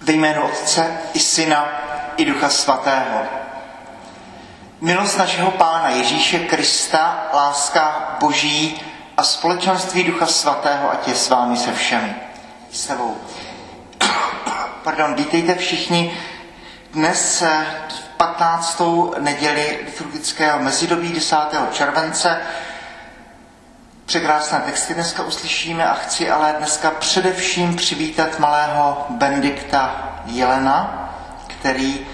Ve jménu Otce i Syna i Ducha Svatého. Milost našeho Pána Ježíše Krista, láska Boží a společenství Ducha Svatého, ať je s vámi se všemi. S tebou. Pardon, vítejte všichni dnes v 15. neděli liturgického mezidobí 10. července. Překrásné texty dneska uslyšíme a chci ale dneska především přivítat malého Benedikta Jelena, který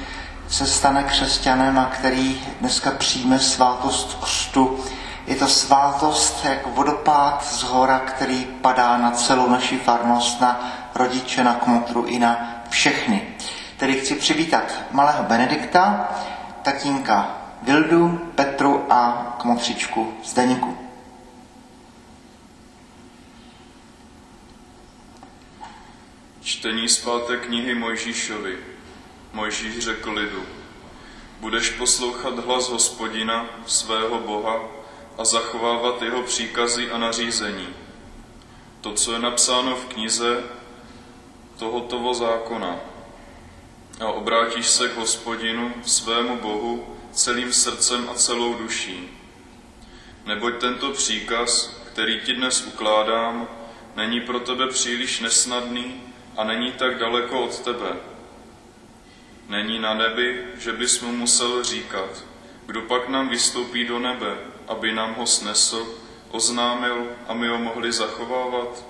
se stane křesťanem a který dneska přijme svátost křtu. Je to svátost jako vodopád z hora, který padá na celou naši farnost, na rodiče, na kmotru i na všechny. Tedy chci přivítat malého Benedikta, tatínka Vildu, Petru a kmotřičku Zdeníku. Čtení z páté knihy Mojžíšovi. Mojžíš řekl lidu, budeš poslouchat hlas hospodina, svého Boha, a zachovávat jeho příkazy a nařízení. To, co je napsáno v knize tohoto zákona. A obrátíš se k hospodinu, svému Bohu, celým srdcem a celou duší. Neboť tento příkaz, který ti dnes ukládám, není pro tebe příliš nesnadný, a není tak daleko od tebe. Není na nebi, že bys mu musel říkat, kdo pak nám vystoupí do nebe, aby nám ho snesl, oznámil a my ho mohli zachovávat?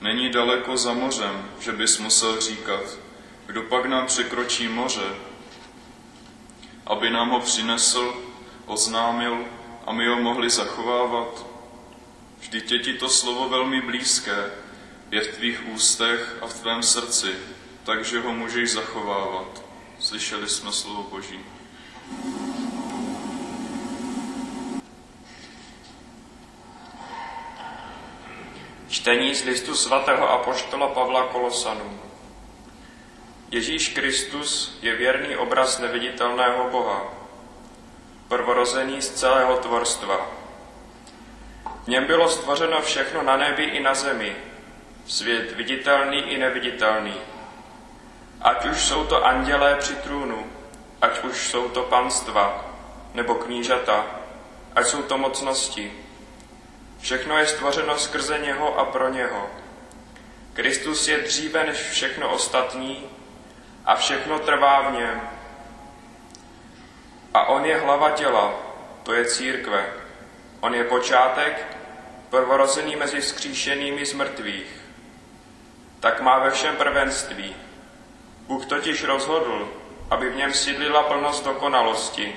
Není daleko za mořem, že bys musel říkat, kdo pak nám překročí moře, aby nám ho přinesl, oznámil a my ho mohli zachovávat? Vždyť je ti to slovo velmi blízké, je v tvých ústech a v tvém srdci, takže ho můžeš zachovávat. Slyšeli jsme slovo Boží. Čtení z listu svatého apoštola Pavla Kolosanů. Ježíš Kristus je věrný obraz neviditelného Boha, prvorozený z celého tvorstva. V něm bylo stvořeno všechno na nebi i na zemi, svět viditelný i neviditelný. Ať už jsou to andělé při trůnu, ať už jsou to panstva nebo knížata, ať jsou to mocnosti. Všechno je stvořeno skrze něho a pro něho. Kristus je dříve než všechno ostatní a všechno trvá v něm. A on je hlava těla, to je církve. On je počátek, prvorozený mezi vzkříšenými z mrtvých tak má ve všem prvenství. Bůh totiž rozhodl, aby v něm sídlila plnost dokonalosti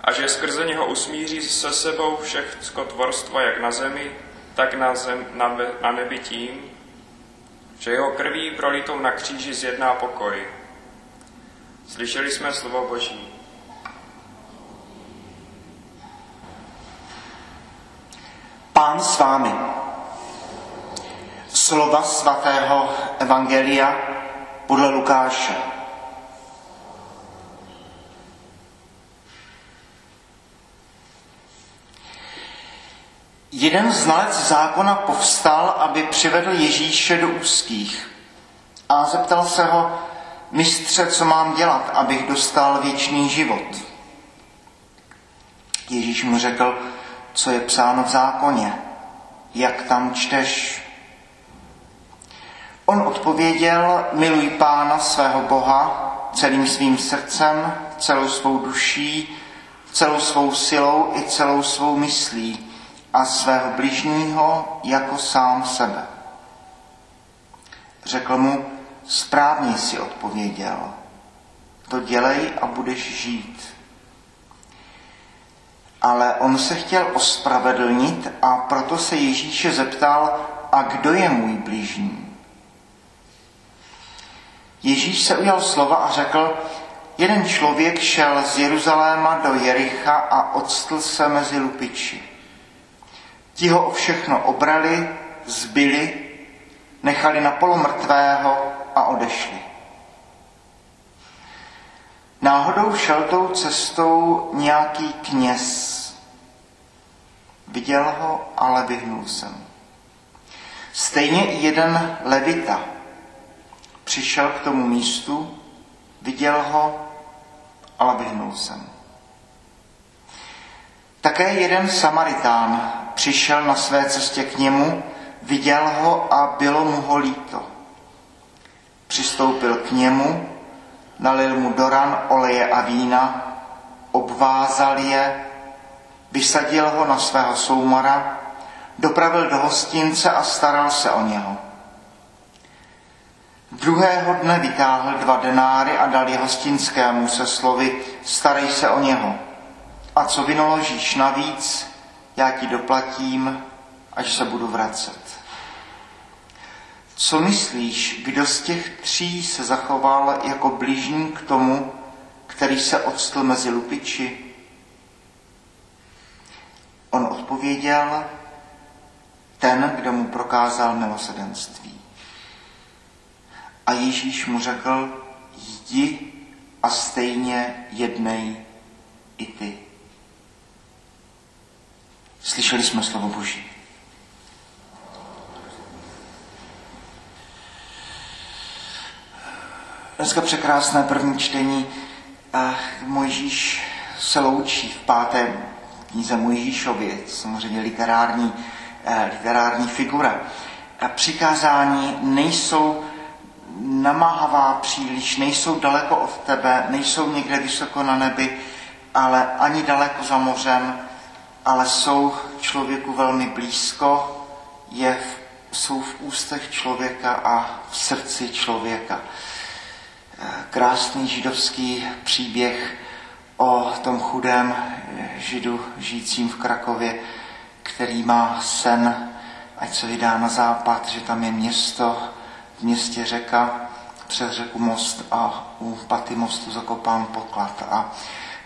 a že skrze něho usmíří se sebou všech skotvorstva jak na zemi, tak na, zem, na, na nebi tím, že jeho krví prolitou na kříži zjedná pokoj. Slyšeli jsme slovo Boží. Pán s vámi slova svatého Evangelia podle Lukáše. Jeden znalec zákona povstal, aby přivedl Ježíše do úzkých a zeptal se ho, mistře, co mám dělat, abych dostal věčný život. Ježíš mu řekl, co je psáno v zákoně, jak tam čteš. On odpověděl, miluj Pána svého Boha celým svým srdcem, celou svou duší, celou svou silou i celou svou myslí a svého bližního jako sám sebe. Řekl mu, správně si odpověděl, to dělej a budeš žít. Ale on se chtěl ospravedlnit a proto se Ježíše zeptal, a kdo je můj blížní? Ježíš se ujal slova a řekl, jeden člověk šel z Jeruzaléma do Jericha a odstl se mezi lupiči. Ti ho o všechno obrali, zbyli, nechali na polomrtvého a odešli. Náhodou šel tou cestou nějaký kněz. Viděl ho, ale vyhnul se. Stejně i jeden levita – Přišel k tomu místu, viděl ho, ale vyhnul se mu. Také jeden Samaritán přišel na své cestě k němu, viděl ho a bylo mu ho líto. Přistoupil k němu, nalil mu doran oleje a vína, obvázal je, vysadil ho na svého soumara, dopravil do hostince a staral se o něho. Druhého dne vytáhl dva denáry a dal je hostinskému se slovy starej se o něho. A co vynaložíš navíc, já ti doplatím, až se budu vracet. Co myslíš, kdo z těch tří se zachoval jako blížní k tomu, který se odstl mezi lupiči? On odpověděl, ten, kdo mu prokázal milosedenství. A Ježíš mu řekl, jdi a stejně jednej i ty. Slyšeli jsme slovo Boží. Dneska překrásné první čtení. Mojžíš se loučí v páté knize Mojžíšově, samozřejmě literární, eh, literární figura. A přikázání nejsou namáhavá příliš, nejsou daleko od tebe, nejsou někde vysoko na nebi, ale ani daleko za mořem, ale jsou člověku velmi blízko, je, jsou v ústech člověka a v srdci člověka. Krásný židovský příběh o tom chudém židu žijícím v Krakově, který má sen, ať se vydá na západ, že tam je město, v městě řeka, přes řeku most a u paty mostu zakopán poklad. A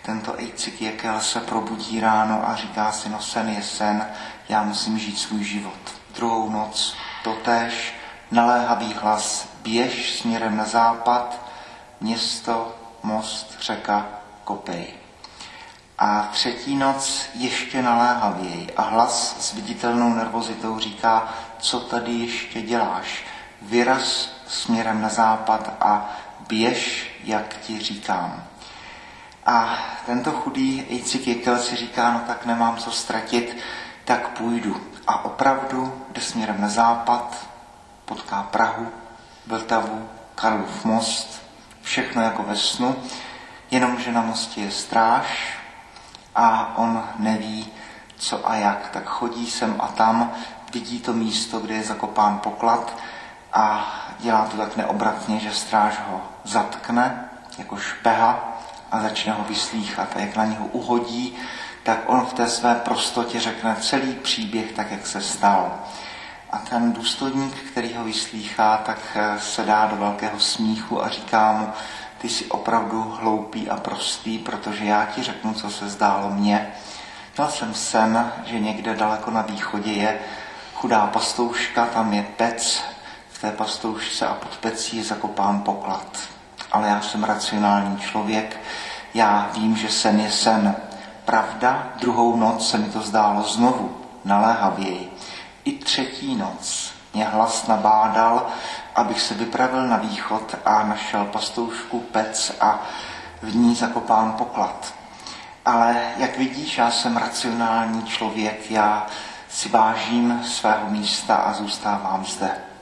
tento Ejcik Jekel se probudí ráno a říká si, no sen je sen, já musím žít svůj život. Druhou noc totéž, naléhavý hlas, běž směrem na západ, město, most, řeka, kopej. A třetí noc ještě naléhavěji a hlas s viditelnou nervozitou říká, co tady ještě děláš? Vyraz směrem na západ a běž, jak ti říkám. A tento chudý Ejcik Jekyll si říká, no tak nemám co ztratit, tak půjdu. A opravdu jde směrem na západ, potká Prahu, Vltavu, Karlův most, všechno jako ve snu, jenomže na mostě je stráž a on neví, co a jak. Tak chodí sem a tam, vidí to místo, kde je zakopán poklad a dělá to tak neobratně, že stráž ho zatkne jako špeha a začne ho vyslýchat. A jak na něho uhodí, tak on v té své prostotě řekne celý příběh tak, jak se stal. A ten důstojník, který ho vyslýchá, tak eh, se dá do velkého smíchu a říká mu, ty jsi opravdu hloupý a prostý, protože já ti řeknu, co se zdálo mně. Měl jsem sen, že někde daleko na východě je chudá pastouška, tam je pec, té pastoušce a pod pecí je poklad. Ale já jsem racionální člověk, já vím, že sen je sen. Pravda, druhou noc se mi to zdálo znovu, naléhavěji. I třetí noc mě hlas nabádal, abych se vypravil na východ a našel pastoušku pec a v ní zakopán poklad. Ale jak vidíš, já jsem racionální člověk, já si vážím svého místa a zůstávám zde.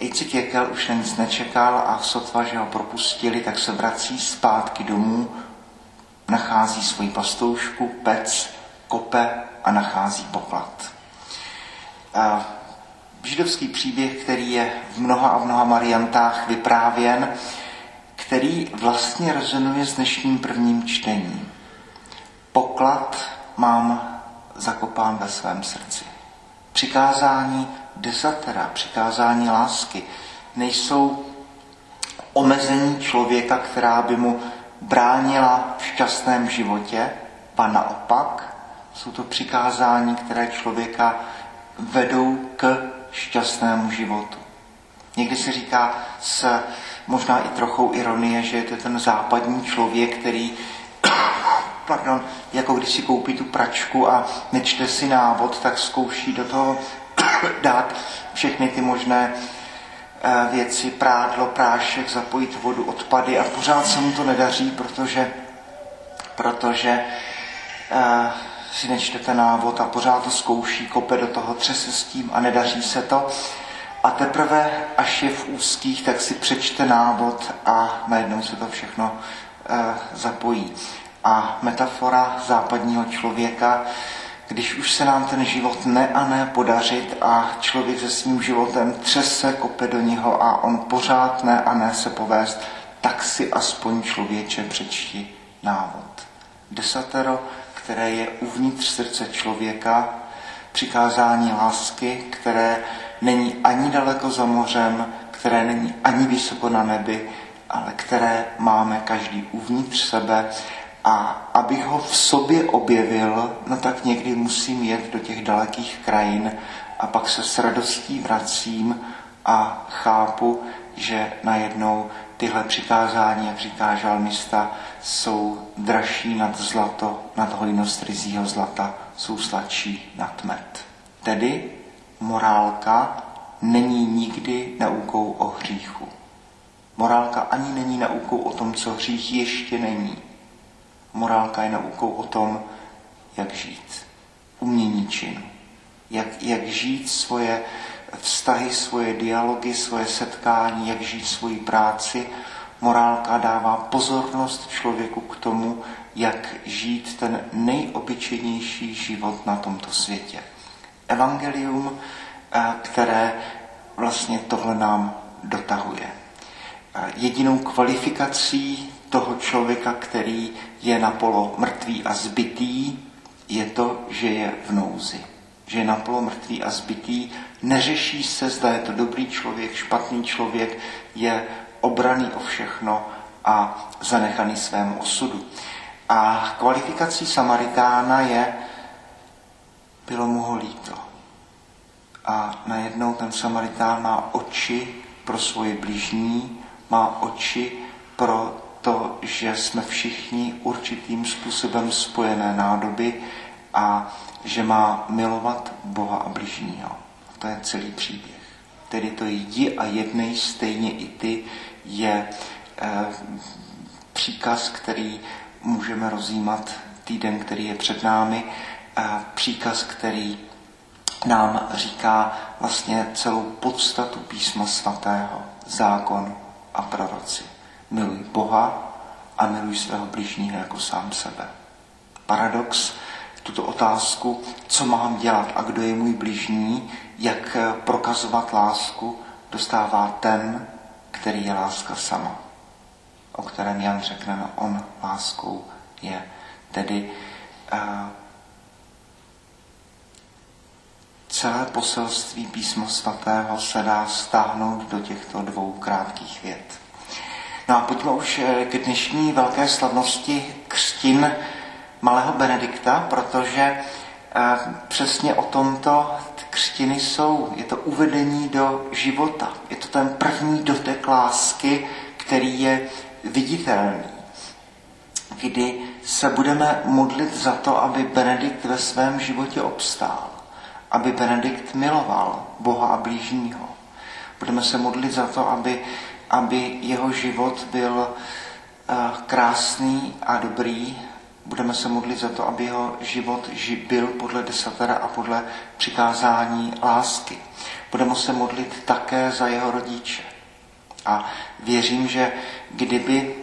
Ejcik Jekel už na nic nečekal a sotva, že ho propustili, tak se vrací zpátky domů, nachází svoji pastoušku, pec, kope a nachází poklad. A židovský příběh, který je v mnoha a mnoha variantách vyprávěn, který vlastně rezonuje s dnešním prvním čtením. Poklad mám zakopán ve svém srdci. Přikázání desatera, přikázání lásky, nejsou omezení člověka, která by mu bránila v šťastném životě, a naopak jsou to přikázání, které člověka vedou k šťastnému životu. Někdy se říká s možná i trochou ironie, že je to ten západní člověk, který pardon, jako když si koupí tu pračku a nečte si návod, tak zkouší do toho dát všechny ty možné eh, věci, prádlo, prášek, zapojit vodu, odpady a pořád se mu to nedaří, protože, protože uh, si nečtete návod a pořád to zkouší, kope do toho, třese s tím a nedaří se to. A teprve, až je v úzkých, tak si přečte návod a najednou se to všechno uh, zapojí. A metafora západního člověka když už se nám ten život ne a ne podařit a člověk se svým životem třese, kope do něho a on pořád ne a ne se povést, tak si aspoň člověče přečti návod. Desatero, které je uvnitř srdce člověka, přikázání lásky, které není ani daleko za mořem, které není ani vysoko na nebi, ale které máme každý uvnitř sebe a abych ho v sobě objevil, no tak někdy musím jet do těch dalekých krajin a pak se s radostí vracím a chápu, že najednou tyhle přikázání, jak říká žalmista, jsou dražší nad zlato, nad hojnost rizího zlata, jsou sladší nad med. Tedy morálka není nikdy naukou o hříchu. Morálka ani není naukou o tom, co hřích ještě není morálka je naukou o tom, jak žít. Umění činu. Jak, jak žít svoje vztahy, svoje dialogy, svoje setkání, jak žít svoji práci. Morálka dává pozornost člověku k tomu, jak žít ten nejobyčejnější život na tomto světě. Evangelium, eh, které vlastně tohle nám dotahuje. Eh, jedinou kvalifikací toho člověka, který je napolo mrtvý a zbytý, je to, že je v nouzi. Že je napolo mrtvý a zbytý, neřeší se, zda je to dobrý člověk, špatný člověk, je obraný o všechno a zanechaný svému osudu. A kvalifikací Samaritána je, bylo mu ho líto. A najednou ten Samaritán má oči pro svoje blížní, má oči pro to, že jsme všichni určitým způsobem spojené nádoby a že má milovat Boha a bližního. To je celý příběh. Tedy to jdi a jednej stejně i ty je e, příkaz, který můžeme rozjímat týden, který je před námi, e, příkaz, který nám říká vlastně celou podstatu písma svatého, zákon a proroci. Miluj Boha a miluj svého bližního jako sám sebe. Paradox, tuto otázku, co mám dělat a kdo je můj bližní, jak prokazovat lásku, dostává ten, který je láska sama, o kterém Jan řekne, no on láskou je. Tedy uh, celé poselství písma svatého se dá stáhnout do těchto dvou krátkých vět. No a pojďme už eh, k dnešní velké slavnosti křtin malého Benedikta, protože eh, přesně o tomto křtiny jsou. Je to uvedení do života. Je to ten první dotek lásky, který je viditelný. Kdy se budeme modlit za to, aby Benedikt ve svém životě obstál. Aby Benedikt miloval Boha a blížního. Budeme se modlit za to, aby aby jeho život byl eh, krásný a dobrý. Budeme se modlit za to, aby jeho život byl podle desatera a podle přikázání lásky. Budeme se modlit také za jeho rodiče. A věřím, že kdyby,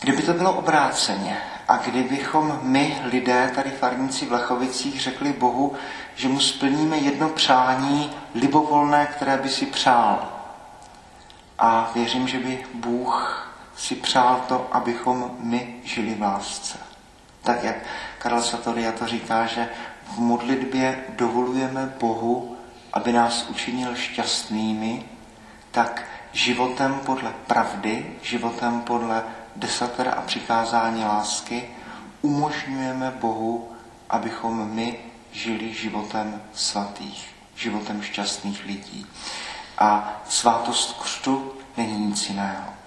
kdyby to bylo obráceně a kdybychom my, lidé, tady farníci v Lechovicích, řekli Bohu, že mu splníme jedno přání libovolné, které by si přál, a věřím, že by Bůh si přál to, abychom my žili v lásce. Tak jak Karel Satoria to říká, že v modlitbě dovolujeme Bohu, aby nás učinil šťastnými, tak životem podle pravdy, životem podle desatera a přikázání lásky umožňujeme Bohu, abychom my žili životem svatých, životem šťastných lidí. A svátost křtu není nic jiného.